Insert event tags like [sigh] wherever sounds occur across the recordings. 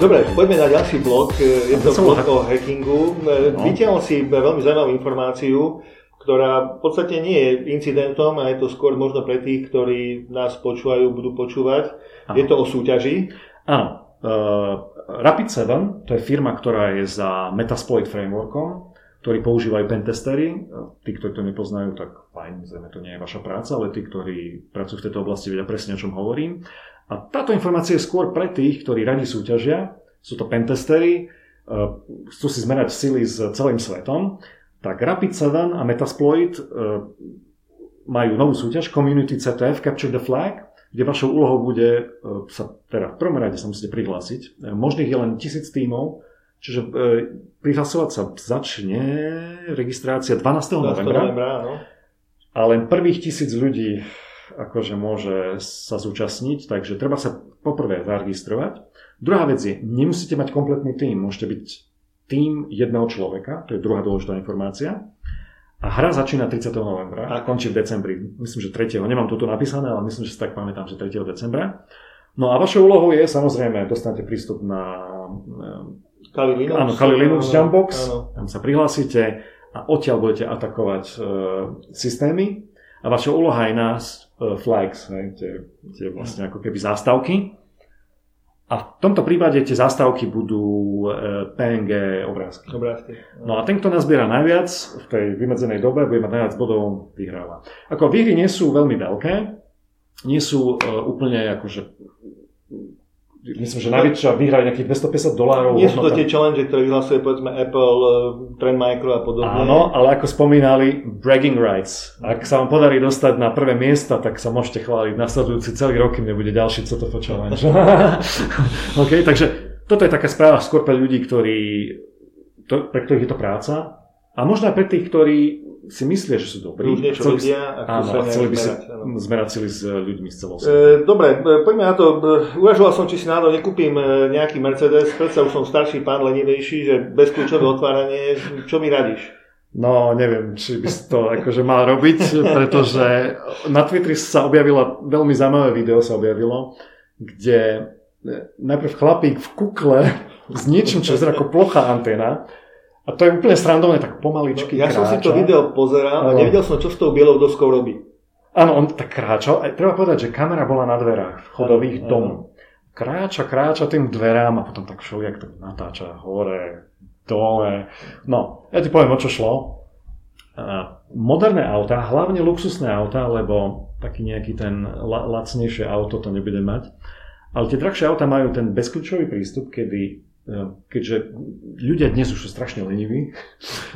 Dobre, poďme na ďalší blok. Je to blok o hackingu. No. Vytiahol si veľmi zaujímavú informáciu, ktorá v podstate nie je incidentom a je to skôr možno pre tých, ktorí nás počúvajú, budú počúvať. Ano. Je to o súťaži. Áno. Uh, Rapid7, to je firma, ktorá je za Metasploit frameworkom, ktorý používajú pentestery. Tí, ktorí to nepoznajú, tak fajn, zrejme to nie je vaša práca, ale tí, ktorí pracujú v tejto oblasti, vedia presne, o čom hovorím. A táto informácia je skôr pre tých, ktorí radi súťažia, sú to pentestery, e, chcú si zmerať sily s celým svetom, tak Rapid7 a Metasploit e, majú novú súťaž Community CTF Capture the Flag, kde vašou úlohou bude e, sa, teda v prvom rade sa musíte prihlásiť. Možných je len tisíc tímov, čiže prihlasovať sa začne registrácia 12. 12. novembra. novembra no. A len prvých tisíc ľudí akože môže sa zúčastniť, takže treba sa poprvé zaregistrovať. Druhá vec je, nemusíte mať kompletný tým, môžete byť tým jedného človeka, to je druhá dôležitá informácia. A hra začína 30. novembra a končí v decembri. Myslím, že 3. Nemám toto napísané, ale myslím, že si tak pamätám, že 3. decembra. No a vašou úlohou je samozrejme, dostanete prístup na Kali Linux, áno, Kali Linux Jumpbox, áno. tam sa prihlásite a odtiaľ budete atakovať uh, systémy a vaša úloha je nás uh, flags, hej, tie, tie vlastne ako keby zástavky. A v tomto prípade tie zástavky budú e, PNG obrázky. obrázky. No a ten, kto nazbiera najviac v tej vymedzenej dobe, bude mať najviac bodov, vyhráva. Ako výhry nie sú veľmi veľké, nie sú uh, úplne akože Myslím, že najväčšia výhra je nejakých 250 dolárov. Nie sú to tie challenge, ktoré vyhlasuje povedzme Apple, eh, Trend Micro a podobne. Áno, ale ako spomínali, bragging rights. Ak sa vám podarí dostať na prvé miesta, tak sa môžete chváliť nasledujúci celý rok, kým nebude ďalší CTF challenge. [laughs] OK, takže toto je taká správa skôr pre ľudí, ktorí, to, pre ktorých je to práca. A možno aj pre tých, ktorí si myslia, že sú dobrí. Už niečo chceli, vedia a áno, a chceli by si zmerať sily s ľuďmi z celého E, dobre, e, poďme na to. Uvažoval som, či si náhodou nekúpim nejaký Mercedes. Predsa už som starší pán, lenivejší, že bez kľúčové otváranie. Čo mi radíš? No, neviem, či by si to akože mal robiť, pretože na Twitteri sa objavilo, veľmi zaujímavé video sa objavilo, kde najprv chlapík v kukle s niečím, čo je ako plochá anténa, a to je úplne srandovné, tak pomaličky no, Ja kráča. som si to video pozeral a nevidel som, čo s tou bielou doskou robí. Áno, on tak kráčal. A treba povedať, že kamera bola na dverách chodových domov. Kráča, kráča tým dverám a potom tak všelijak tak natáča hore, dole. No, ja ti poviem, o čo šlo. Moderné auta, hlavne luxusné auta, lebo taký nejaký ten lacnejšie auto to nebude mať. Ale tie drahšie auta majú ten bezkľúčový prístup, kedy keďže ľudia dnes už sú strašne leniví,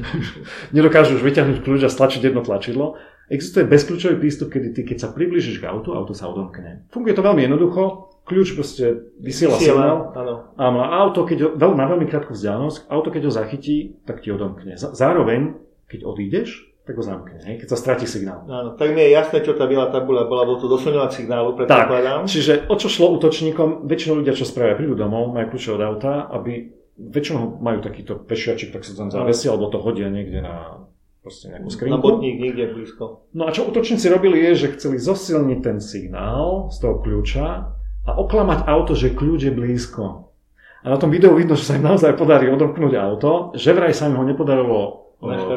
[laughs] nedokážu už vyťahnuť kľúč a stlačiť jedno tlačidlo, existuje bezkľúčový prístup, kedy ty, keď sa priblížiš k autu, auto sa odomkne. Funguje to veľmi jednoducho, kľúč proste vysiela signál. Áno. Áno, a auto, keď ho, veľ, na veľmi krátku vzdialenosť, auto keď ho zachytí, tak ti odomkne. Zároveň, keď odídeš, tak ho zamkne, hej, keď sa stratí signál. Áno, tak mi je jasné, čo tá biela tabula bola, bol to doslňovať signálu, predpokladám. Tak, čiže o čo šlo útočníkom, väčšinou ľudia, čo spravia, prídu domov, majú kľúče od auta, aby väčšinou majú takýto pešiačik, tak sa tam zavesia, alebo to hodia niekde na proste nejakú skrinku. Na botník niekde blízko. No a čo útočníci robili je, že chceli zosilniť ten signál z toho kľúča a oklamať auto, že kľúč je blízko. A na tom videu vidno, že sa im naozaj podarí odomknúť auto, že vraj sa im ho nepodarilo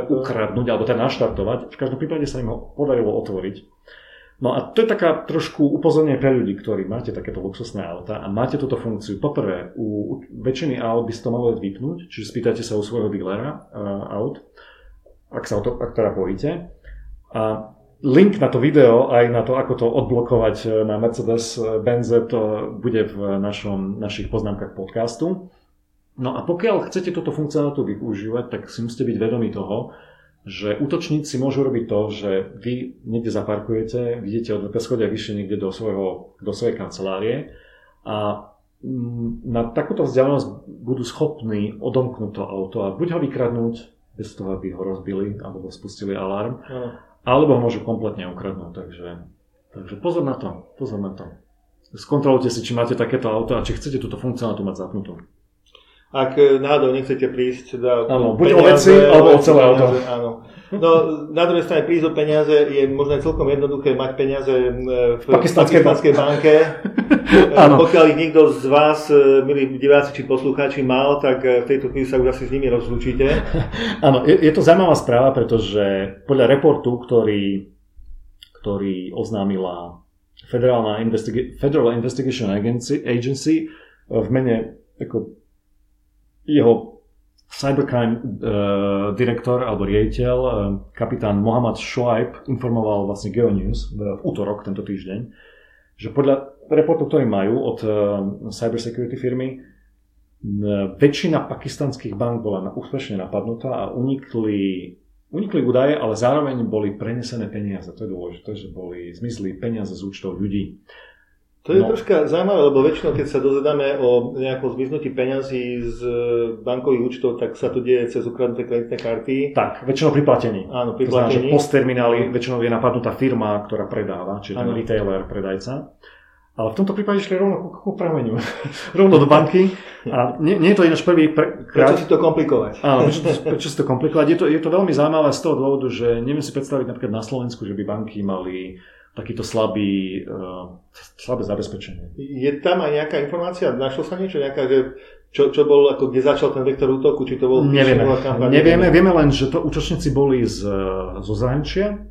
ukradnúť alebo teda naštartovať. V každom prípade sa im ho podarilo otvoriť. No a to je taká trošku upozornenie pre ľudí, ktorí máte takéto luxusné auta a máte túto funkciu. Poprvé, u väčšiny aut by ste to malo vypnúť, čiže spýtajte sa u svojho dealera uh, aut, ak sa o to, ak teda pojíte. A link na to video aj na to, ako to odblokovať e, na Mercedes Benze, to bude v našom, našich poznámkach podcastu. No a pokiaľ chcete túto funkcionalitu využívať, tak si musíte byť vedomi toho, že útočníci môžu robiť to, že vy niekde zaparkujete, vidíte od schodiach vyššie niekde do, svojho, do svojej kancelárie a mm, na takúto vzdialenosť budú schopní odomknúť to auto a buď ho vykradnúť bez toho, aby ho rozbili alebo spustili alarm, no. alebo ho môžu kompletne ukradnúť. Takže, takže pozor na to, pozor na to. Skontrolujte si, či máte takéto auto a či chcete túto funkcionalitu mať zapnutú. Ak náhodou nechcete prísť teda áno, buď o veci, alebo o celé auto. Áno. No, na druhej strane prísť o peniaze je možno celkom jednoduché mať peniaze v pakistanskej, pakistanskej banke. [laughs] áno. Pokiaľ ich niekto z vás, milí diváci či poslucháči, mal, tak v tejto chvíli sa už asi s nimi rozlúčite. [laughs] Áno, je, je to zaujímavá správa, pretože podľa reportu, ktorý, ktorý oznámila Federálna Investiga- Federal Investigation Agency, Agency v mene ako jeho cybercrime uh, direktor alebo riaditeľ, uh, kapitán Mohamed Shoaib informoval vlastne Geonews v, v útorok tento týždeň, že podľa reportu, ktorý majú od uh, cybersecurity firmy, väčšina pakistanských bank bola úspešne napadnutá a unikli, unikli údaje, ale zároveň boli prenesené peniaze. To je dôležité, že boli zmizli peniaze z účtov ľudí. To je no. troška zaujímavé, lebo väčšinou, keď sa dozvedáme o nejakom zmiznutí peňazí z bankových účtov, tak sa to deje cez ukradnuté kreditné karty. Tak, väčšinou pri platení. Áno, pri platení. To znamená, že termináli väčšinou je napadnutá firma, ktorá predáva, čiže ten retailer, predajca. Ale v tomto prípade išli rovno ku prameniu. [laughs] rovno do banky. A nie, nie je to ináč prvý pre, krát. Prečo si to komplikovať? Áno, prečo, prečo si to komplikovať? Je to, je to veľmi zaujímavé z toho dôvodu, že neviem si predstaviť napríklad na Slovensku, že by banky mali takýto slabý, uh, slabé zabezpečenie. Je tam aj nejaká informácia, našlo sa niečo nejaká, že čo, čo bol, ako kde začal ten vektor útoku, či to bol... Nevieme, kampaň, nevieme, vieme len, že to útočníci boli z, zo zahraničia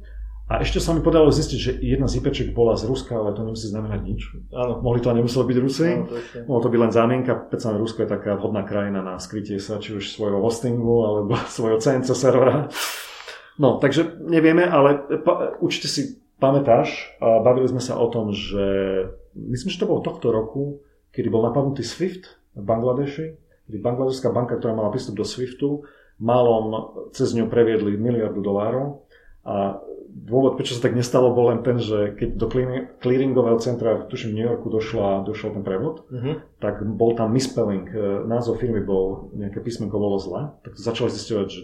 a ešte sa mi podalo zistiť, že jedna z IPček bola z Ruska, ale to nemusí znamenať nič. Áno. Mohli to a nemuselo byť Rusy. Áno, Mohlo to byť len zámienka, predsa Rusko je taká vhodná krajina na skrytie sa, či už svojho hostingu, alebo [laughs] svojho CNC servera. No, takže nevieme, ale pa, určite si pamätáš, bavili sme sa o tom, že myslím, že to bolo tohto roku, kedy bol napadnutý SWIFT v Bangladeši, kedy Bangladešská banka, ktorá mala prístup do SWIFTu, malom cez ňu previedli miliardu dolárov. A dôvod, prečo sa tak nestalo, bol len ten, že keď do clearingového centra, tuším v New Yorku, došla, došiel ten prevod, uh-huh. tak bol tam misspelling, e, názov firmy bol, nejaké písmenko bolo zle, tak začali zistovať, že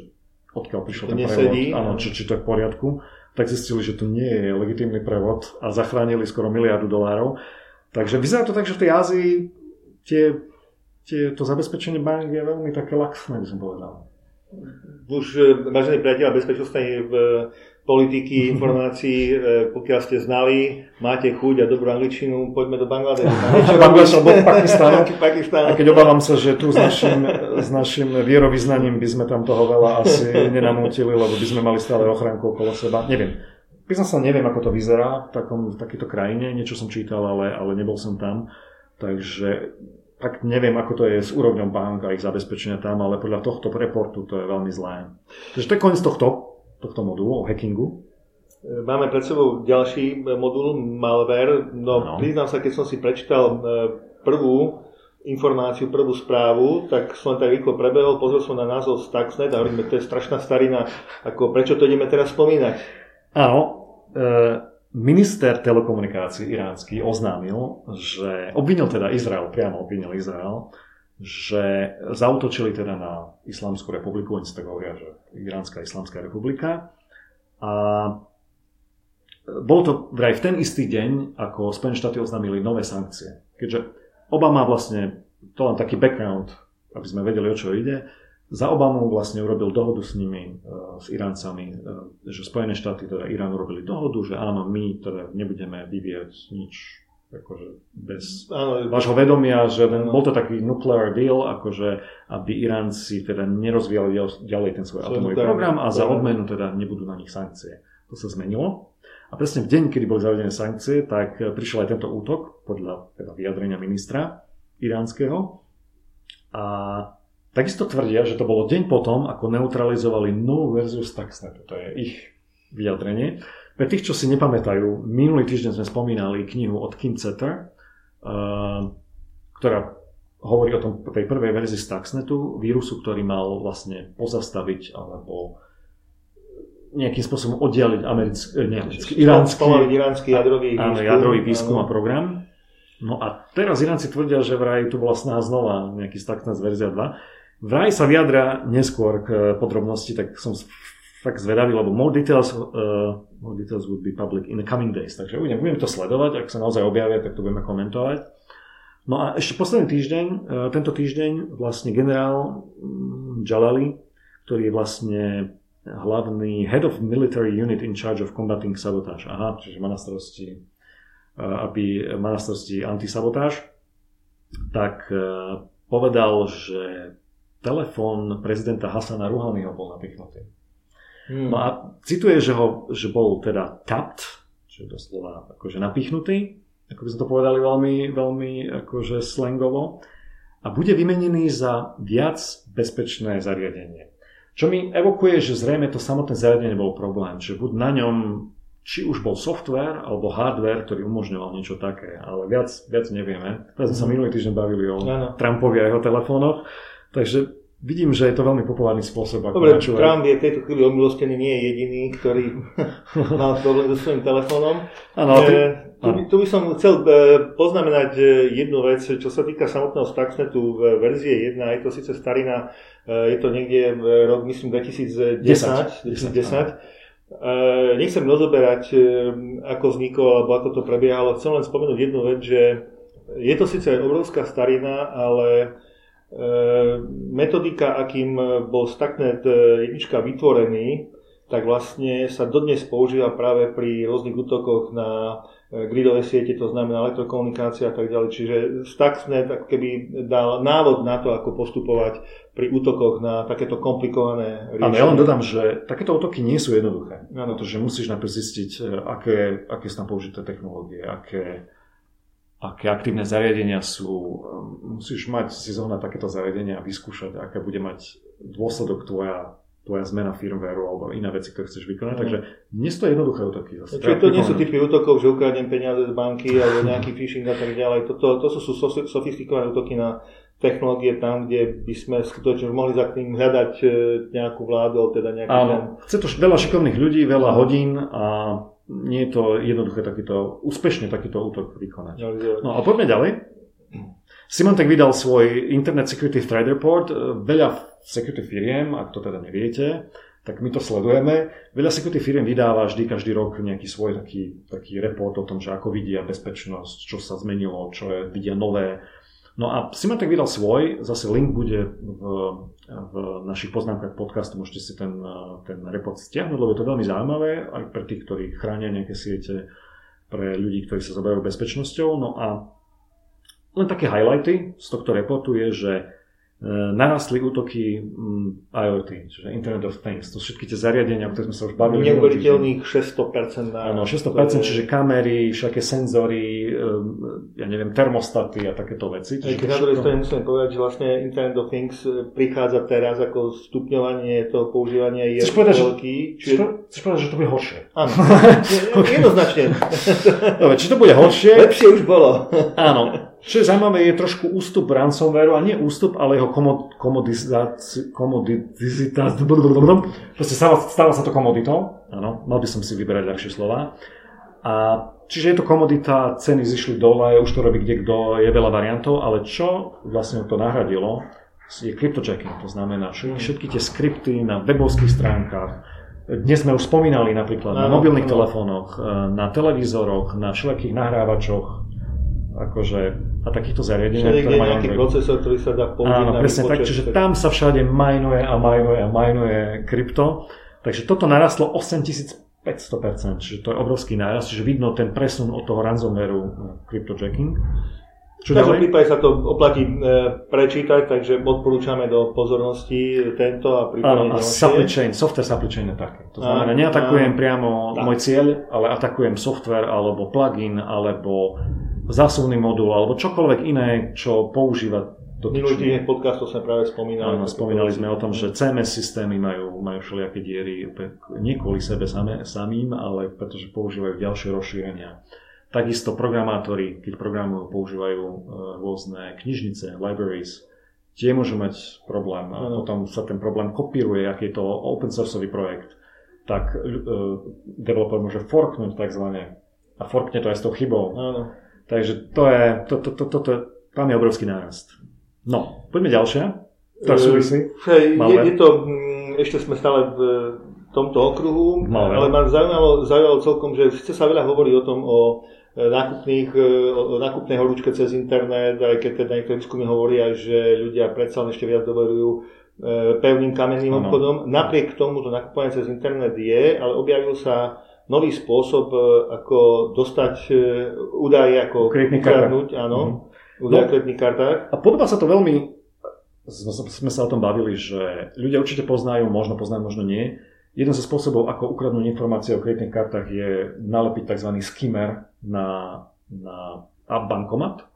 odkiaľ prišiel ten prevod, áno, či, či to je v poriadku tak zistili, že to nie je legitímny prevod a zachránili skoro miliardu dolárov. Takže vyzerá to tak, že v tej Ázii tie, tie, to zabezpečenie bank je veľmi také laxné, by som povedal. Už, vážení priateľa bezpečnostnej politiky, [laughs] informácií, e, pokiaľ ste znali, máte chuť a dobrú angličtinu, poďme do Bangladeša. [laughs] Bangladeš alebo Pakistánu. [laughs] A keď obávam sa, že tu s našim, s našim vierovýznaním by sme tam toho veľa asi nenamútili, lebo by sme mali stále ochránku okolo seba. Neviem. Priznám sa, neviem, ako to vyzerá v, takom, v takejto krajine. Niečo som čítal, ale, ale nebol som tam. Takže tak neviem, ako to je s úrovňou bank a ich zabezpečenia tam, ale podľa tohto reportu to je veľmi zlé. Takže to je koniec tohto tohto modulu o hackingu? Máme pred sebou ďalší modul malware. No, no. priznám sa, keď som si prečítal e, prvú informáciu, prvú správu, tak som tak rýchlo prebehol, pozrel som na názov Stuxnet a hovorím, to je strašná starina, ako prečo to ideme teraz spomínať? Áno, e, minister telekomunikácií iránsky oznámil, že obvinil teda Izrael, priamo obvinil Izrael, že zautočili teda na Islamskú republiku, oni si tak hovoria, že Iránska Islamská republika. A bol to vraj v ten istý deň, ako Spojené štáty oznámili nové sankcie. Keďže Obama vlastne, to len taký background, aby sme vedeli, o čo ide, za Obamu vlastne urobil dohodu s nimi, e, s Iráncami, e, že Spojené štáty, teda Irán urobili dohodu, že áno, my teda nebudeme vyvíjať nič akože bez áno, vášho vedomia, že ten, bol to taký nuclear deal, akože aby Iránci teda nerozvíjali ďalej ten svoj atomový program a za odmenu teda nebudú na nich sankcie. To sa zmenilo. A presne v deň, kedy boli zavedené sankcie, tak prišiel aj tento útok, podľa teda vyjadrenia ministra iránskeho. A takisto tvrdia, že to bolo deň potom, ako neutralizovali novú verziu Stuxnetu. To je ich vyjadrenie. Pre tých, čo si nepamätajú, minulý týždeň sme spomínali knihu od Kim Cetter, uh, ktorá hovorí o tom tej prvej verzii Stuxnetu, vírusu, ktorý mal vlastne pozastaviť alebo nejakým spôsobom oddialiť americký, eh, iránsky, iránsky jadrový, áno, výskum, jadrový výskum a program. No a teraz Iránci tvrdia, že vraj tu bola snaha znova nejaký Stuxnet verzia 2. Vraj sa vyjadra neskôr k podrobnosti, tak som fakt zvedavý, lebo more details, uh, more details would be public in the coming days. Takže budem, budem to sledovať, ak sa naozaj objavia, tak to budeme komentovať. No a ešte posledný týždeň, e, tento týždeň vlastne generál mm, Jalali, ktorý je vlastne hlavný Head of Military Unit in charge of combating sabotage. Aha, čiže má na starosti, e, aby má na starosti antisabotáž, tak e, povedal, že telefón prezidenta Hasana Rouhaniho bol napichnutý. Hmm. No a cituje, že, ho, že bol teda tapped, čiže doslova akože napichnutý ako by sme to povedali veľmi, veľmi akože slangovo, a bude vymenený za viac bezpečné zariadenie. Čo mi evokuje, že zrejme to samotné zariadenie bol problém, že buď na ňom či už bol software alebo hardware, ktorý umožňoval niečo také, ale viac, viac nevieme. Teraz sme sa mhm. minulý týždeň bavili o ano. Trumpovi a jeho telefónoch, takže vidím, že je to veľmi populárny spôsob. Ako Dobre, načúvať. Trump je v tejto chvíli omilostený, nie je jediný, ktorý [laughs] má problém so svojím telefónom. Áno, ty... Tu, tu by som chcel e, poznamenať e, jednu vec, čo sa týka samotného Stuxnetu verzie 1, je to síce starina, e, je to niekde rok, myslím, 2010. 10, 2010. Nechcem rozoberať, ako vznikol, alebo ako to prebiehalo. Chcem len spomenúť jednu vec, že je to síce obrovská starina, ale metodika, akým bol Stuxnet jednička vytvorený, tak vlastne sa dodnes používa práve pri rôznych útokoch na E, gridové siete, to znamená elektrokomunikácia a tak ďalej. Čiže Stuxnet ako keby dal návod na to, ako postupovať pri útokoch na takéto komplikované riešenie. Áno, ja len dodám, že takéto útoky nie sú jednoduché. Áno. Pretože musíš najprv zistiť, e, aké, aké sú tam použité technológie, aké, aké aktívne zariadenia sú. Musíš mať si zohnať takéto zariadenia a vyskúšať, aké bude mať dôsledok tvoja tvoja zmena firmwareu alebo iné veci, ktoré chceš vykonať. Mm. Takže dnes to je jednoduché útoky. Zase. Čiže to nie sú typy útokov, že ukradnem peniaze z banky alebo nejaký phishing a tak ďalej. Toto, to sú sofistikované útoky na technológie tam, kde by sme skutočne mohli za tým hľadať e, nejakú vládu, teda nejaký Áno, chce to veľa šikovných ľudí, veľa hodín a nie je to jednoduché takýto, úspešne takýto útok vykonať. No a poďme ďalej. Symantec vydal svoj Internet Security Threat Report. E, veľa security firiem, ak to teda neviete, tak my to sledujeme. Veľa security firiem vydáva vždy každý rok nejaký svoj taký, taký report o tom, že ako vidia bezpečnosť, čo sa zmenilo, čo je, vidia nové. No a Symantec vydal svoj, zase link bude v, v našich poznámkach podcastu, môžete si ten, ten report stiahnuť, lebo je to veľmi zaujímavé aj pre tých, ktorí chránia nejaké siete, pre ľudí, ktorí sa zaberajú bezpečnosťou. No a len také highlighty z tohto reportu je, že narastli útoky mm, IoT, čiže Internet of Things. To všetky tie zariadenia, o ktorých sme sa už bavili. Neuveriteľných 600% na... Áno, 600%, čiže kamery, všaké senzory, e, ja neviem, termostaty a takéto veci. Čiže na druhej strane musíme povedať, že vlastne Internet of Things e, prichádza teraz ako stupňovanie toho používania je veľký. Čiže... Chceš povedať, že to bude horšie? Áno, [laughs] jednoznačne. Dobre, či to bude horšie? Lepšie už bolo. Áno, čo je zaujímavé, je trošku ústup ransomwareu, a nie ústup, ale jeho komodizácia, proste stáva, stáva sa to komoditou, áno, mal by som si vyberať ľahšie slova. A čiže je to komodita, ceny zišli dole, už to robí kde kto, je veľa variantov, ale čo vlastne to nahradilo, je cryptojacking, to znamená všetky, všetky tie skripty na webovských stránkach, dnes sme už spomínali napríklad no, na mobilných no. telefónoch, na televízoroch, na všelijakých nahrávačoch, akože a takýchto zariadení. Všade, ktoré majú nejaký Android. procesor, ktorý sa dá použiť Áno, presne tak, čiže tam sa všade majnuje a majnuje a majnuje krypto. Takže toto narastlo 8500%, čiže to je obrovský nárast, čiže vidno ten presun od toho ransomwareu cryptojacking. Čo v každom prípade sa to oplatí e, prečítať, takže odporúčame do pozornosti tento a prípadne Áno, a supply chain, software supply chain je také. To znamená, neatakujem priamo môj cieľ, ale atakujem software alebo plugin alebo zásuvný modul alebo čokoľvek iné, čo používa Minulý týždeň podcastu sme práve spomínali. Áno, spomínali sme o tom, že CMS systémy majú, majú všelijaké diery nie kvôli sebe samé, samým, ale pretože používajú ďalšie rozšírenia. Takisto programátori, keď programujú, používajú e, rôzne knižnice, libraries, tie môžu mať problém a ano. potom sa ten problém kopíruje, aký je to open sourceový projekt, tak uh, developer môže forknúť takzvané a forkne to aj s tou chybou. Ano. Takže to je, to, to, to, to, to, tam je obrovský nárast. No, poďme ďalšie. To súvisí. Hej, je, je to, mm, ešte sme stále v tomto okruhu, Malé. ale ma zaujímalo, zaujímalo celkom, že síce sa veľa hovorí o tom, o nákupných, nákupnej horúčke cez internet, aj keď teda niektoré výskumy hovoria, že ľudia predsa len ešte viac doverujú pevným kamenným obchodom. Napriek tomu to nakupovanie cez internet je, ale objavil sa nový spôsob, ako dostať údaje, ako ukradnúť, áno, mm. údaje no, v kartách. A podobá sa to veľmi sme sa o tom bavili, že ľudia určite poznajú, možno poznajú, možno nie. Jeden zo spôsobov, ako ukradnúť informácie o kreditných kartách je nalepiť tzv. skimmer na, na bankomat.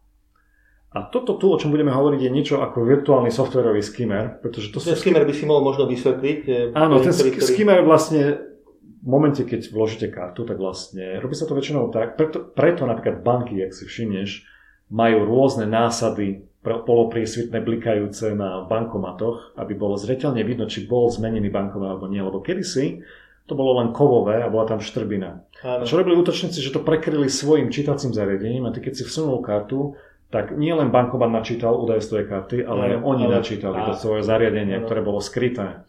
A toto tu, o čom budeme hovoriť, je niečo ako virtuálny softwarový skimmer. Pretože to ten skimmer by si mohol možno vysvetliť. Eh, Áno, ten ktorý, skimmer vlastne momente, keď vložíte kartu, tak vlastne robí sa to väčšinou tak, preto, preto napríklad banky, ak si všimneš, majú rôzne násady polopriesvitné blikajúce na bankomatoch, aby bolo zreteľne vidno, či bol zmenený bankomat alebo nie. Lebo kedysi to bolo len kovové a bola tam štrbina. Áno. Čo robili útočníci, že to prekryli svojim čítacím zariadením a ty keď si vsunul kartu, tak nie len bankomat načítal údaje z tvojej karty, ale aj oni ale, načítali to svoje zariadenie, ktoré bolo skryté.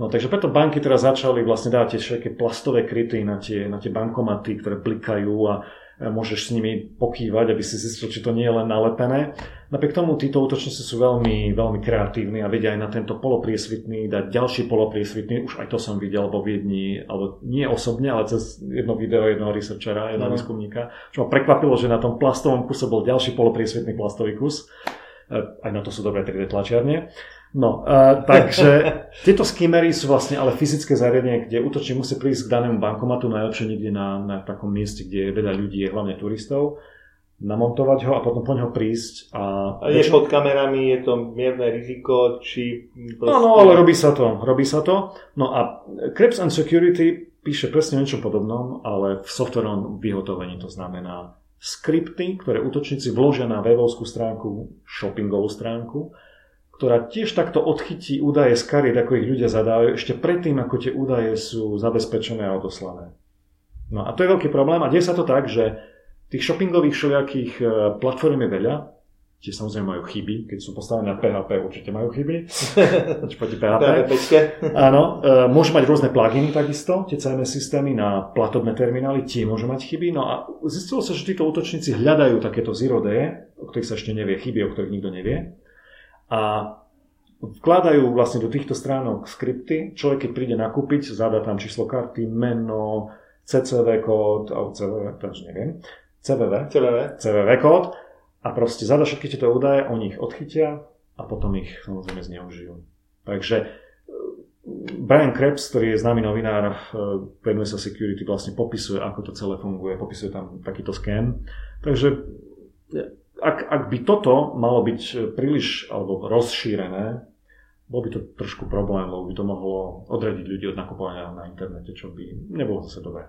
No takže preto banky teraz začali vlastne dávať tie všetky plastové kryty na tie, na tie bankomaty, ktoré blikajú a môžeš s nimi pokývať, aby si zistil, či to nie je len nalepené. Napriek tomu títo útočníci sú veľmi, veľmi kreatívni a vedia aj na tento polopriesvitný dať ďalší polopriesvitný, už aj to som videl vo Viedni, alebo nie osobne, ale cez jedno video jednoho researchera, jedného no. výskumníka, čo ma prekvapilo, že na tom plastovom kuse bol ďalší polopriesvitný plastový kus. E, aj na to sú dobré 3D tlačiarne. No, uh, takže [laughs] tieto skimmery sú vlastne ale fyzické zariadenie, kde útočník musí prísť k danému bankomatu, najlepšie niekde na, na takom mieste, kde je veľa ľudí, hlavne turistov, namontovať ho a potom po ňo prísť. A, je väčšinou... pod kamerami, je to mierne riziko, či... Proste... No, no, ale robí sa to, robí sa to. No a Krebs and Security píše presne o niečom podobnom, ale v softwarovom vyhotovení to znamená skripty, ktoré útočníci vložia na webovskú stránku, shoppingovú stránku, ktorá tiež takto odchytí údaje z kariet, ako ich ľudia zadávajú, ešte predtým, ako tie údaje sú zabezpečené a odoslané. No a to je veľký problém a deje sa to tak, že tých shoppingových všelijakých e, platform je veľa, tie samozrejme majú chyby, keď sú postavené na PHP, určite majú chyby. [laughs] PHP. Áno, e, môžu mať rôzne pluginy takisto, tie CMS systémy na platobné terminály, tie môžu mať chyby. No a zistilo sa, že títo útočníci hľadajú takéto zero day, o ktorých sa ešte nevie, chyby, o ktorých nikto nevie a vkladajú vlastne do týchto stránok skripty. Človek, keď príde nakúpiť, zadá tam číslo karty, meno, CCV kód, alebo CVV, to už neviem, CVV, CVV. CVV kód a proste zadá všetky tieto údaje, oni ich odchytia a potom ich samozrejme zneužijú. Takže e, Brian Krebs, ktorý je známy novinár, e, venuje sa security, vlastne popisuje, ako to celé funguje, popisuje tam takýto scam. Takže ak, ak by toto malo byť e, príliš alebo rozšírené, bol by to trošku problém, lebo by to mohlo odradiť ľudí od nakupovania na internete, čo by nebolo zase dobré.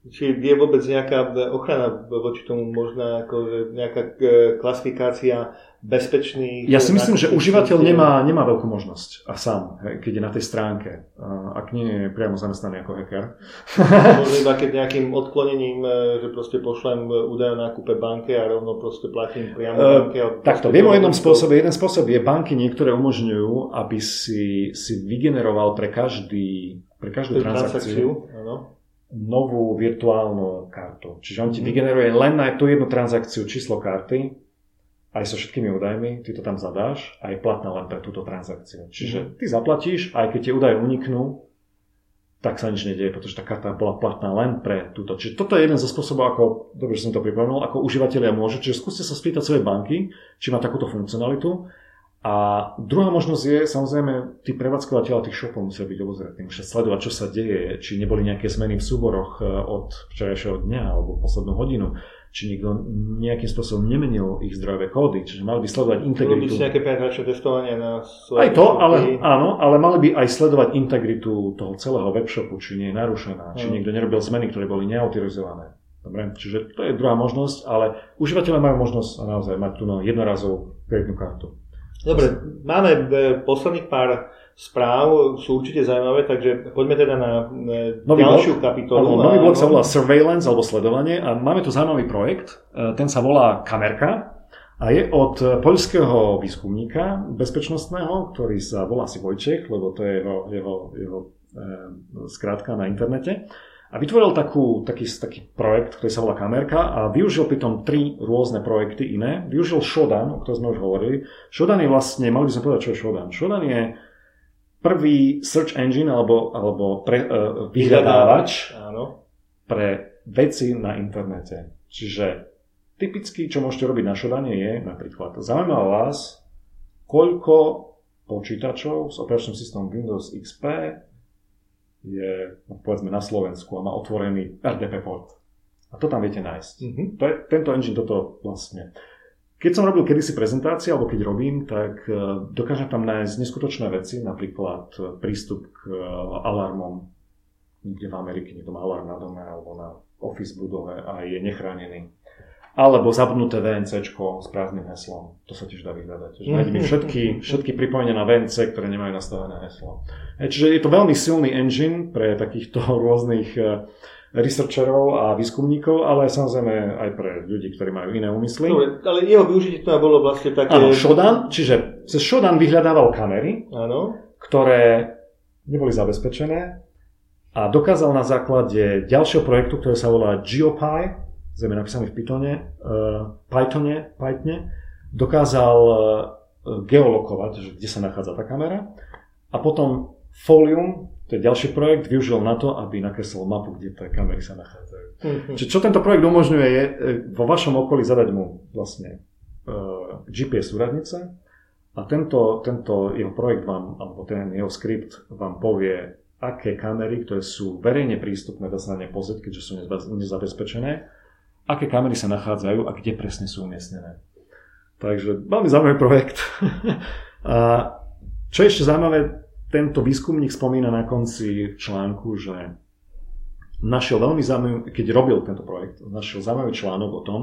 Či je vôbec nejaká ochrana voči tomu možná, ako nejaká e, klasifikácia bezpečných... Ja si myslím, že užívateľ nemá, nemá veľkú možnosť a sám, keď je na tej stránke, ak nie je priamo zamestnaný ako hacker. Možno [laughs] iba keď nejakým odklonením, e, že proste pošlem údaj o nákupe banke a rovno proste platím priamo uh, banke. Takto, viem o jednom spôsobe. Jeden spôsob je, banky niektoré umožňujú, aby si, si vygeneroval pre každý pre každú transakciu, transakciu novú virtuálnu kartu. Čiže on ti mhm. vygeneruje len na tú jednu transakciu číslo karty aj so všetkými údajmi, ty to tam zadáš a je platná len pre túto transakciu. Čiže mhm. ty zaplatíš, aj keď tie údaje uniknú, tak sa nič nedieje, pretože tá karta bola platná len pre túto. Čiže toto je jeden zo spôsobov, ako, dobre, že som to pripomenul, ako užívateľia môžu. Čiže skúste sa spýtať svojej banky, či má takúto funkcionalitu. A druhá možnosť je, samozrejme, tí prevádzkovateľa tých shopov musia byť obozretní, musia sledovať, čo sa deje, či neboli nejaké zmeny v súboroch eh, od včerajšieho dňa alebo poslednú hodinu či niekto nejakým spôsobom nemenil ich zdrojové kódy, čiže mali by sledovať integritu. By nejaké penetračné testovanie na Aj to, ale, áno, ale mali by aj sledovať integritu toho celého webshopu, či nie je narušená, či hmm. niekto nerobil zmeny, ktoré boli neautorizované. Dobre, čiže to je druhá možnosť, ale užívateľe majú možnosť naozaj mať tu jednorazovú kreditnú kartu. Dobre, máme e, posledných pár správ, sú určite zaujímavé, takže poďme teda na nový ďalšiu blok, kapitolu. Áno, nový blok sa volá Surveillance alebo sledovanie a máme tu zaujímavý projekt, e, ten sa volá Kamerka a je od poľského výskumníka bezpečnostného, ktorý sa volá si Vojček, lebo to je jeho, jeho, jeho e, skrátka na internete. A vytvoril takú, taký, taký projekt, ktorý sa volá Kamerka a využil pritom tri rôzne projekty iné. Využil Shodan, o ktorom sme už hovorili. Shodan je vlastne, mali by sme povedať, čo je Shodan. Shodan je prvý search engine alebo, alebo pre, uh, vyhľadávač Áno. pre veci na internete. Čiže typicky, čo môžete robiť na Shodane je napríklad, zaujíma vás, koľko počítačov s operačným systémom Windows XP je, no, povedzme, na Slovensku a má otvorený RDP port. A to tam viete nájsť. Mhm. To je, tento engine toto vlastne. Keď som robil kedysi prezentácie, alebo keď robím, tak e, dokážem tam nájsť neskutočné veci, napríklad e, prístup k e, alarmom, kde v Amerike niekto má alarm na dome alebo na office budove a je nechránený. Alebo zabudnuté VNC s prázdnym heslom. To sa tiež dá vyhľadať. Že nájdeme všetky, všetky pripojenia na VNC, ktoré nemajú nastavené heslo. E, Čiže je to veľmi silný engine pre takýchto [laughs] rôznych e, researcherov a výskumníkov, ale samozrejme aj pre ľudí, ktorí majú iné úmysly. Dobre, ale jeho využitie to bolo vlastne také... Áno, Shodan, čiže cez Shodan vyhľadával kamery, Áno. ktoré neboli zabezpečené a dokázal na základe ďalšieho projektu, ktorý sa volá GeoPy, zrejme napísaný v Pythone, uh, Pythone, Pythone, dokázal uh, geolokovať, že kde sa nachádza tá kamera a potom Folium, to je ďalší projekt, využil na to, aby nakreslil mapu, kde tie kamery sa nachádzajú. Mhm. Čiže čo tento projekt umožňuje je e, vo vašom okolí zadať mu vlastne uh, GPS súradnice a tento, tento jeho projekt vám, alebo ten jeho skript vám povie, aké kamery, ktoré sú verejne prístupné, dá sa na ne pozrieť, keďže sú neza- nezabezpečené, aké kamery sa nachádzajú a kde presne sú umiestnené. Takže veľmi zaujímavý projekt. [laughs] a čo je ešte zaujímavé, tento výskumník spomína na konci článku, že našiel veľmi zaujímavý, keď robil tento projekt, našiel zaujímavý článok o tom,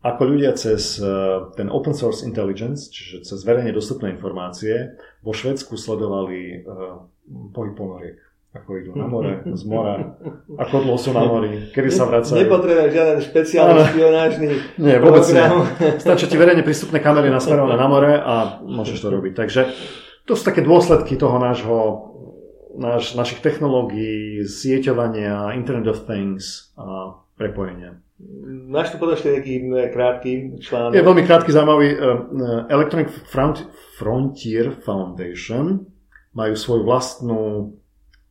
ako ľudia cez eh, ten open source intelligence, čiže cez verejne dostupné informácie, vo Švedsku sledovali uh, pohyb ponoriek. Ako idú na more, z mora, ako dlho sú na mori, kedy sa vracajú. Nepotrebuješ žiaden špeciálny Áno. špionážny [laughs] Nie, vôbec nie. program. Stačí ti verejne prístupné kamery nasmerované na more a môžeš to [laughs] robiť. Takže to sú také dôsledky toho nášho, náš, našich technológií, sieťovania, Internet of Things a prepojenia. Máš tu potom ešte nejaký krátky článok? Je veľmi krátky zaujímavý. eh, eh, Electronic Front- Frontier Foundation majú svoju vlastnú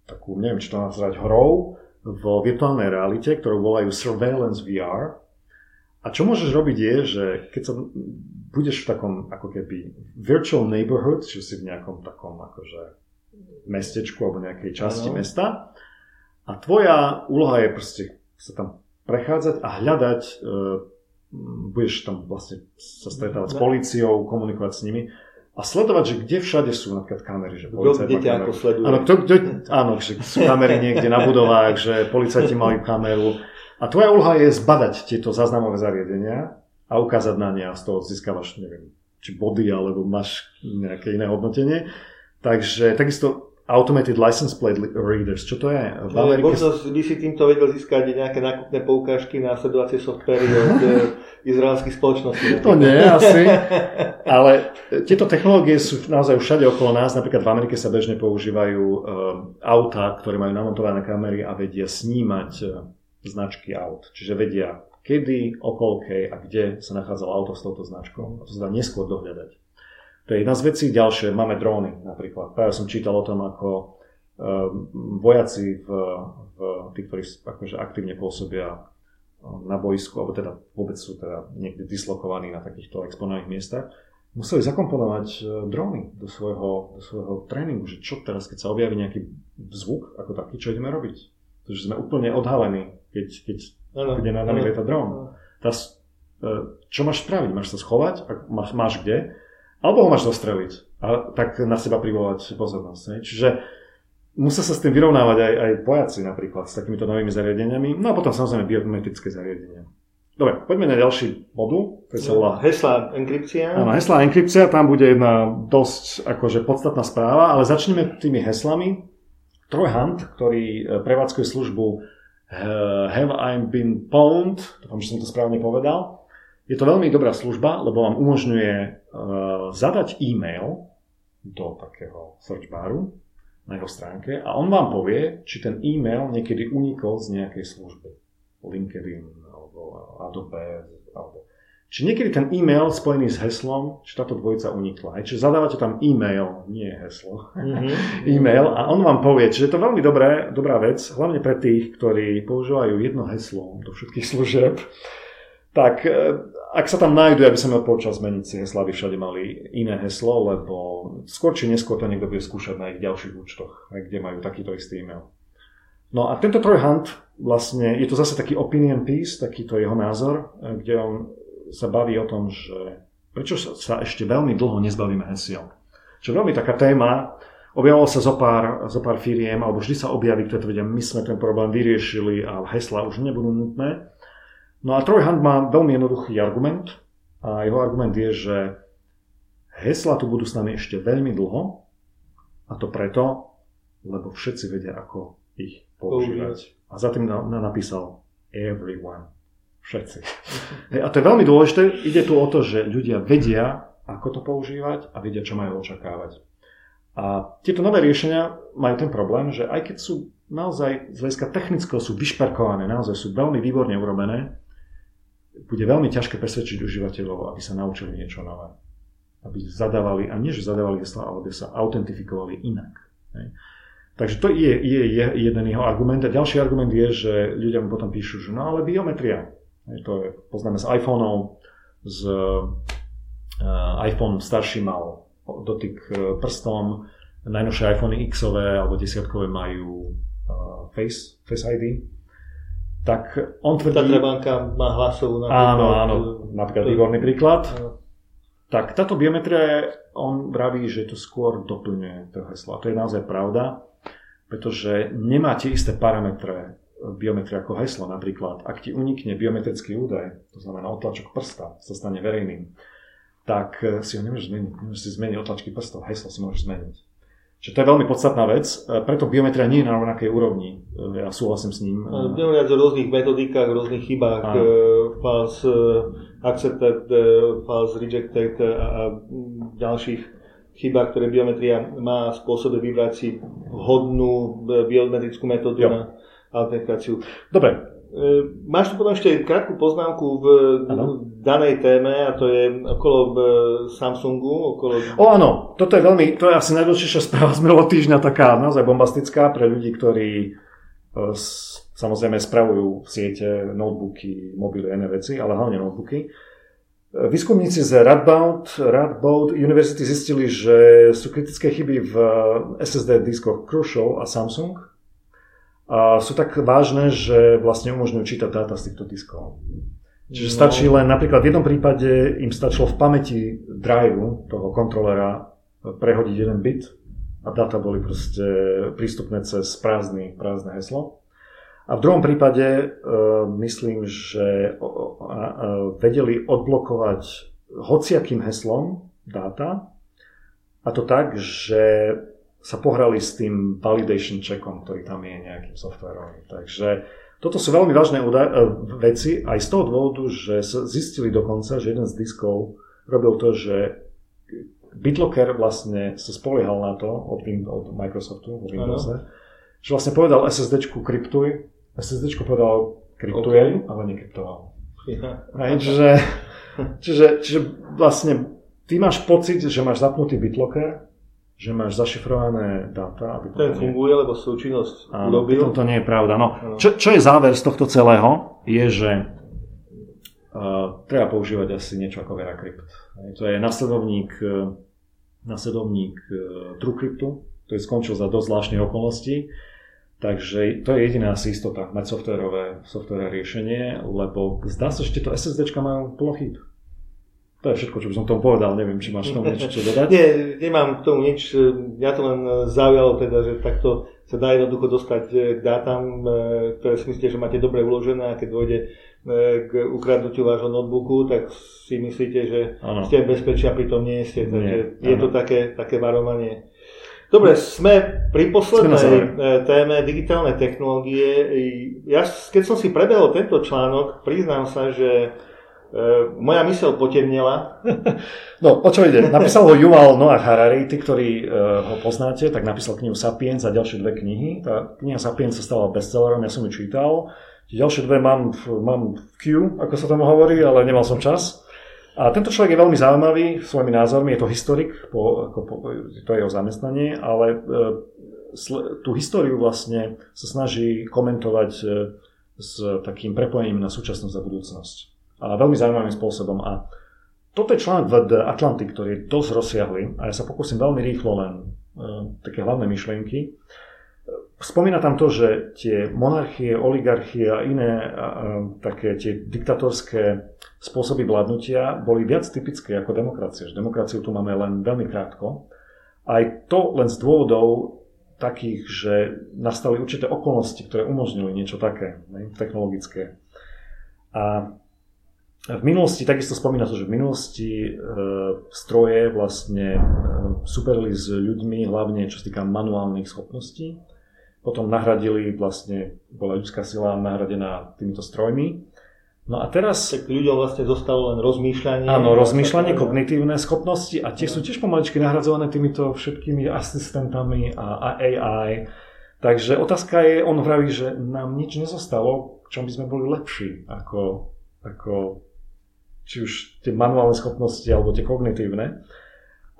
takú, neviem, či to nazvať hrou vo virtuálnej realite, ktorú volajú Surveillance VR. A čo môžeš robiť je, že keď sa budeš v takom ako keby virtual neighborhood, čiže si v nejakom takom akože mestečku alebo nejakej časti Áno. mesta a tvoja úloha je proste sa tam prechádzať a hľadať, e, budeš tam vlastne sa stretávať s No. políciou, komunikovať s nimi a sledovať, že kde všade sú napríklad kamery, že Kto kde ťa ako sleduje? Áno, kto, kto, áno, že sú kamery niekde na budovách, že policajti majú kameru. A tvoja úloha je zbadať tieto záznamové zariadenia a ukázať na ne a z toho získavaš, neviem, či body, alebo máš nejaké iné hodnotenie. Takže takisto Automated License Plate Readers, čo to je? V Amerike Možno by si týmto vedel získať nejaké nákupné poukážky na sledovacie softvery od e, izraelských spoločností. To nie, asi. Ale tieto technológie sú naozaj všade okolo nás. Napríklad v Amerike sa bežne používajú um, auta, ktoré majú namontované kamery a vedia snímať značky aut. Čiže vedia, kedy, okolkej a kde sa nachádzalo auto s touto značkou. A to sa dá neskôr dohľadať. To je jedna z vecí. Ďalšie, máme dróny napríklad. Práve som čítal o tom, ako um, vojaci, v, v, tí, ktorí akože aktívne pôsobia na boisku, alebo teda vôbec sú teda niekde dislokovaní na takýchto exponovaných miestach, museli zakomponovať e, dróny do svojho, do svojho tréningu, že čo teraz, keď sa objaví nejaký zvuk ako taký, čo ideme robiť? Pretože sme úplne odhalení, keď, keď Áno, bude na nami lietať dron. Teraz, e, čo máš spraviť? Máš sa schovať? Máš, máš kde? Alebo ho máš zostreliť a tak na seba privolať pozornosť. Ne? Čiže musia sa s tým vyrovnávať aj, aj vojaci napríklad s takýmito novými zariadeniami. No a potom samozrejme biometrické zariadenia. Dobre, poďme na ďalší modul, ktorý sa volá Hesla enkrypcia. Áno, heslá enkripcia, tam bude jedna dosť akože podstatná správa, ale začneme tými heslami. Troy Hunt, ktorý e, prevádzkuje službu e, Have I Been Pwned, dúfam, že som to správne povedal. Je to veľmi dobrá služba, lebo vám umožňuje uh, zadať e-mail do takého search baru, na jeho stránke a on vám povie, či ten e-mail niekedy unikol z nejakej služby. LinkedIn alebo Adobe alebo či niekedy ten e-mail spojený s heslom, či táto dvojica unikla. Aj, čiže zadávate tam e-mail, nie heslo, mm-hmm. [laughs] e-mail a on vám povie. Čiže je to veľmi dobré, dobrá vec, hlavne pre tých, ktorí používajú jedno heslo do všetkých služieb. Tak e, ak sa tam nájdu, aby som odpočal zmeniť si hesla, aby všade mali iné heslo, lebo skôr či neskôr to niekto bude skúšať na ich ďalších účtoch, kde majú takýto istý e-mail. No a tento trojhant vlastne, je to zase taký opinion piece, takýto jeho názor, e, kde on sa baví o tom, že prečo sa ešte veľmi dlho nezbavíme hesiel. Čo veľmi taká téma, objavilo sa zo pár, zo pár firiem, alebo vždy sa objaví, ktoré tvrdia, my sme ten problém vyriešili a hesla už nebudú nutné. No a Troy Hunt má veľmi jednoduchý argument a jeho argument je, že hesla tu budú s nami ešte veľmi dlho a to preto, lebo všetci vedia, ako ich používať. A za tým napísal everyone. Všetci. [laughs] A to je veľmi dôležité. Ide tu o to, že ľudia vedia, ako to používať a vedia, čo majú očakávať. A tieto nové riešenia majú ten problém, že aj keď sú naozaj z hľadiska technického sú vyšperkované, naozaj sú veľmi výborne urobené, bude veľmi ťažké presvedčiť užívateľov, aby sa naučili niečo nové. Aby zadávali, a nie že zadávali gesla, ale aby sa autentifikovali inak. Takže to je, je, je jeden jeho argument. A ďalší argument je, že ľudia mu potom píšu, že no ale biometria, to je, poznáme z iPhoneov, z uh, iPhone starší mal dotyk e, prstom, najnovšie iPhone Xové alebo desiatkové majú uh, Face, Face ID. Tak on tvrdí... Tá trebanka má hlasovú napríklad. Áno, áno, napríklad výborný príklad. Áno. Tak táto biometria, on vraví, že to skôr doplňuje to heslo. A to je naozaj pravda, pretože nemá tie isté parametre biometria ako heslo napríklad. Ak ti unikne biometrický údaj, to znamená otlačok prsta, sa stane verejným, tak eh, si ho nemôžeš zmeniť. Nemôžeš si zmeniť otlačky prstov, heslo si môžeš zmeniť. Čiže to je veľmi podstatná vec, eh, preto biometria nie je na rovnakej úrovni. Eh, ja súhlasím s ním. Budeme o rôznych metodikách, rôznych chybách, a... false accepted, false rejected a ďalších chybách, ktoré biometria má spôsobe vybrať si vhodnú biometrickú metódu jo. na autentikáciu. Dobre. E, máš tu potom ešte krátku poznámku v ano. danej téme a to je okolo e, Samsungu. Okolo... O áno, toto je veľmi, to je asi najdôležitejšia správa z minulého týždňa, taká naozaj bombastická pre ľudí, ktorí e, samozrejme spravujú siete, notebooky, mobily iné veci, ale hlavne notebooky. Výskumníci z Radboud, Radboud University zistili, že sú kritické chyby v SSD diskoch Crucial a Samsung, a sú tak vážne, že vlastne umožňujú čítať dáta z týchto diskov. Čiže no. stačí len, napríklad v jednom prípade im stačilo v pamäti driveu toho kontrolera prehodiť jeden bit a dáta boli proste prístupné cez prázdny, prázdne heslo. A v druhom prípade uh, myslím, že uh, uh, vedeli odblokovať hociakým heslom dáta a to tak, že sa pohrali s tým validation checkom, ktorý tam je nejakým softverom. Takže toto sú veľmi vážne e, veci aj z toho dôvodu, že zistili dokonca, že jeden z diskov robil to, že BitLocker vlastne sa spoliehal na to od, od Microsoftu, od Windowse, že vlastne povedal SSDčku kryptuj, SSDčku povedal kryptujem, okay. ale nekryptoval. Ja. čiže, [laughs] čiže, čiže vlastne ty máš pocit, že máš zapnutý BitLocker, že máš zašifrované dáta. Aby Ten funguje, lebo súčinnosť Áno, urobil. To nie je pravda. No, čo, čo je záver z tohto celého, je, že uh, treba používať asi niečo ako VeraCrypt. To je nasledovník, uh, nasledovník uh, TrueCryptu, ktorý skončil za dosť zvláštnych okolností. Takže to je jediná asi istota, mať softverové, softverové riešenie, lebo zdá sa, že tieto SSDčka majú plno chýb. To je všetko, čo by som tomu povedal. Neviem, či máš tomu niečo čo dodať. Nie, nemám k tomu nič. Ja to len zaujalo teda, že takto sa dá jednoducho dostať eh, k dátam, ktoré si myslíte, že máte dobre uložené a keď dôjde k ukradnutiu vášho notebooku, tak si myslíte, že ano. ste bezpečí a pritom nie ste. Takže nie, je to také, také varovanie. Dobre, sme pri poslednej téme digitálne technológie. Ja, keď som si prebehol tento článok, priznám sa, že moja mysel potemnela. [laughs] No, o čo ide? Napísal ho Yuval Noah Harari, tí, ktorí uh, ho poznáte, tak napísal knihu Sapiens a ďalšie dve knihy. Tá kniha Sapiens sa stala bestsellerom, ja som ju čítal. Ďalšie dve mám, mám v queue, ako sa tomu hovorí, ale nemal som čas. A tento človek je veľmi zaujímavý svojimi názormi, je to historik, po, ako po, to je jeho zamestnanie, ale uh, tú históriu vlastne sa snaží komentovať uh, s takým prepojením na súčasnosť a budúcnosť a veľmi zaujímavým spôsobom. A toto je článok v The Atlantic, ktorý je dosť rozsiahly a ja sa pokúsim veľmi rýchlo len uh, také hlavné myšlienky. Spomína tam to, že tie monarchie, oligarchie a iné uh, také tie diktatorské spôsoby vládnutia boli viac typické ako demokracie. Že demokraciu tu máme len veľmi krátko. Aj to len z dôvodov takých, že nastali určité okolnosti, ktoré umožnili niečo také, ne, technologické. A v minulosti, takisto spomína to, že v minulosti e, stroje vlastne e, superili s ľuďmi, hlavne čo sa týka manuálnych schopností. Potom nahradili vlastne, bola ľudská sila nahradená týmito strojmi. No a teraz... Tak ľuďom vlastne zostalo len rozmýšľanie. Áno, rozmýšľanie, kognitívne schopnosti a tie sú tiež pomaličky nahradzované týmito všetkými asistentami a, a AI. Takže otázka je, on vraví, že nám nič nezostalo, čom by sme boli lepší ako, ako či už tie manuálne schopnosti alebo tie kognitívne.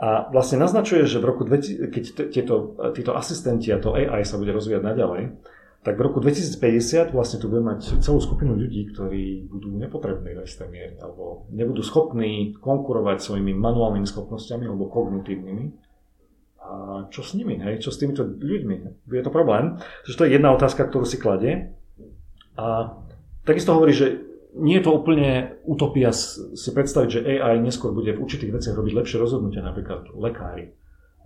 A vlastne naznačuje, že v roku 2000, keď tieto, títo asistenti a to AI sa bude rozvíjať naďalej, tak v roku 2050 vlastne tu budeme mať celú skupinu ľudí, ktorí budú nepotrební v istej miere, alebo nebudú schopní konkurovať svojimi manuálnymi schopnosťami alebo kognitívnymi. A čo s nimi, hej? Čo s týmito ľuďmi? Je to problém. Takže to je jedna otázka, ktorú si kladie. A takisto hovorí, že nie je to úplne utopia si predstaviť, že AI neskôr bude v určitých veciach robiť lepšie rozhodnutia, napríklad lekári.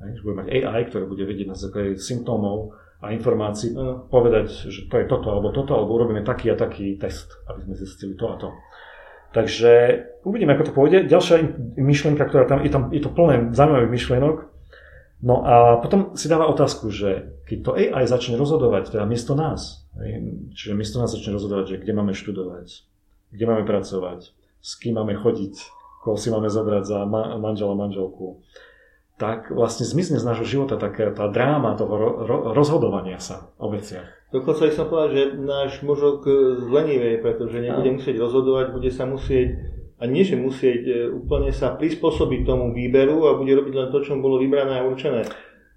Že bude mať AI, ktoré bude vedieť na základe symptómov a informácií povedať, že to je toto alebo toto, alebo urobíme taký a taký test, aby sme zistili to a to. Takže uvidíme, ako to pôjde. Ďalšia myšlienka, ktorá tam je, tam, je to plné zaujímavých myšlienok. No a potom si dáva otázku, že keď to AI začne rozhodovať, teda miesto nás, čiže miesto nás začne rozhodovať, že kde máme študovať, kde máme pracovať, s kým máme chodiť, koho si máme zobrať za ma- manžela, manželku, tak vlastne zmizne z nášho života taká tá dráma toho ro- ro- rozhodovania sa o veciach. Dokonca by som povedal, že náš mozog zlenivej, pretože nebude musieť rozhodovať, bude sa musieť, a nie že musieť, e, úplne sa prispôsobiť tomu výberu a bude robiť len to, čo mu bolo vybrané a určené.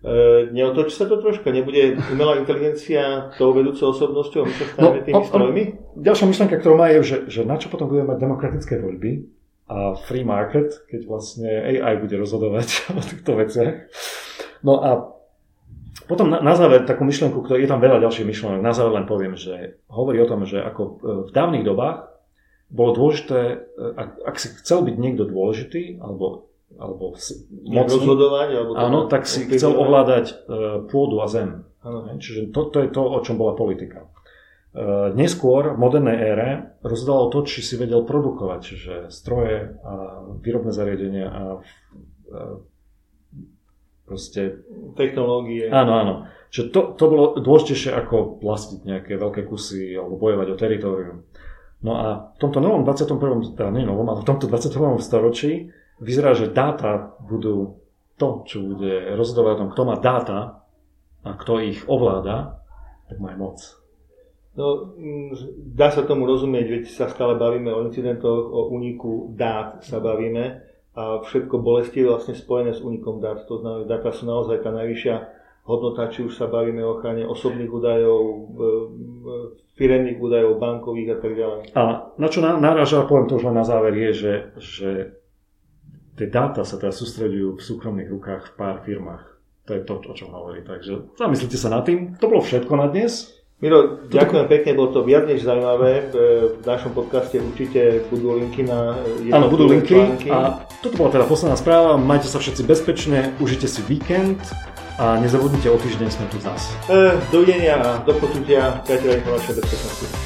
E, neotočí sa to troška? Nebude umelá inteligencia tou vedúcou osobnosťou my sa staneme no, tými strojmi? Ďalšia myšlenka, ktorú má je, že, že na čo potom budeme mať demokratické voľby a free market, keď vlastne AI bude rozhodovať [laughs] o týchto veciach. No a potom na, na záver takú myšlenku, ktorá je tam veľa ďalších myšlenok, na záver len poviem, že hovorí o tom, že ako e, v dávnych dobách bolo dôležité, e, ak, ak si chcel byť niekto dôležitý, alebo alebo mocný, rozhodovať, alebo áno, tak si chcel ovládať uh, pôdu a zem. Ano. Čiže to, to je to, o čom bola politika. Uh, neskôr v modernej ére rozhodovalo to, či si vedel produkovať, čiže stroje a výrobné zariadenia a uh, proste... Technológie. Áno, áno. Čiže to, to bolo dôležitejšie ako vlastiť nejaké veľké kusy alebo bojovať o teritorium. No a v tomto novom 21. teda nie novom, ale v tomto 21. storočí vyzerá, že dáta budú to, čo bude rozhodovať o tom, kto má dáta a kto ich ovláda, tak má aj moc. No, mm, dá sa tomu rozumieť, veď sa stále bavíme o incidentoch, o úniku dát sa bavíme a všetko bolesti je vlastne spojené s únikom dát. To znamená, dáta sú naozaj tá najvyššia hodnota, či už sa bavíme o ochrane osobných údajov, firemných údajov, bankových a tak ďalej. A na čo naráža, poviem to už len na záver, je, že, že tie dáta sa teraz sústredujú v súkromných rukách v pár firmách. To je to, o čom hovorí. Takže zamyslite sa nad tým. To bolo všetko na dnes. Miro, ďakujem pekne, bolo to viac než zaujímavé. V našom podcaste určite budú linky na Áno, budú linky. Články. A toto bola teda posledná správa. Majte sa všetci bezpečne, užite si víkend a nezabudnite o týždeň sme tu zás. E, dovidenia a do počutia, priateľe informačnej bezpečnosti.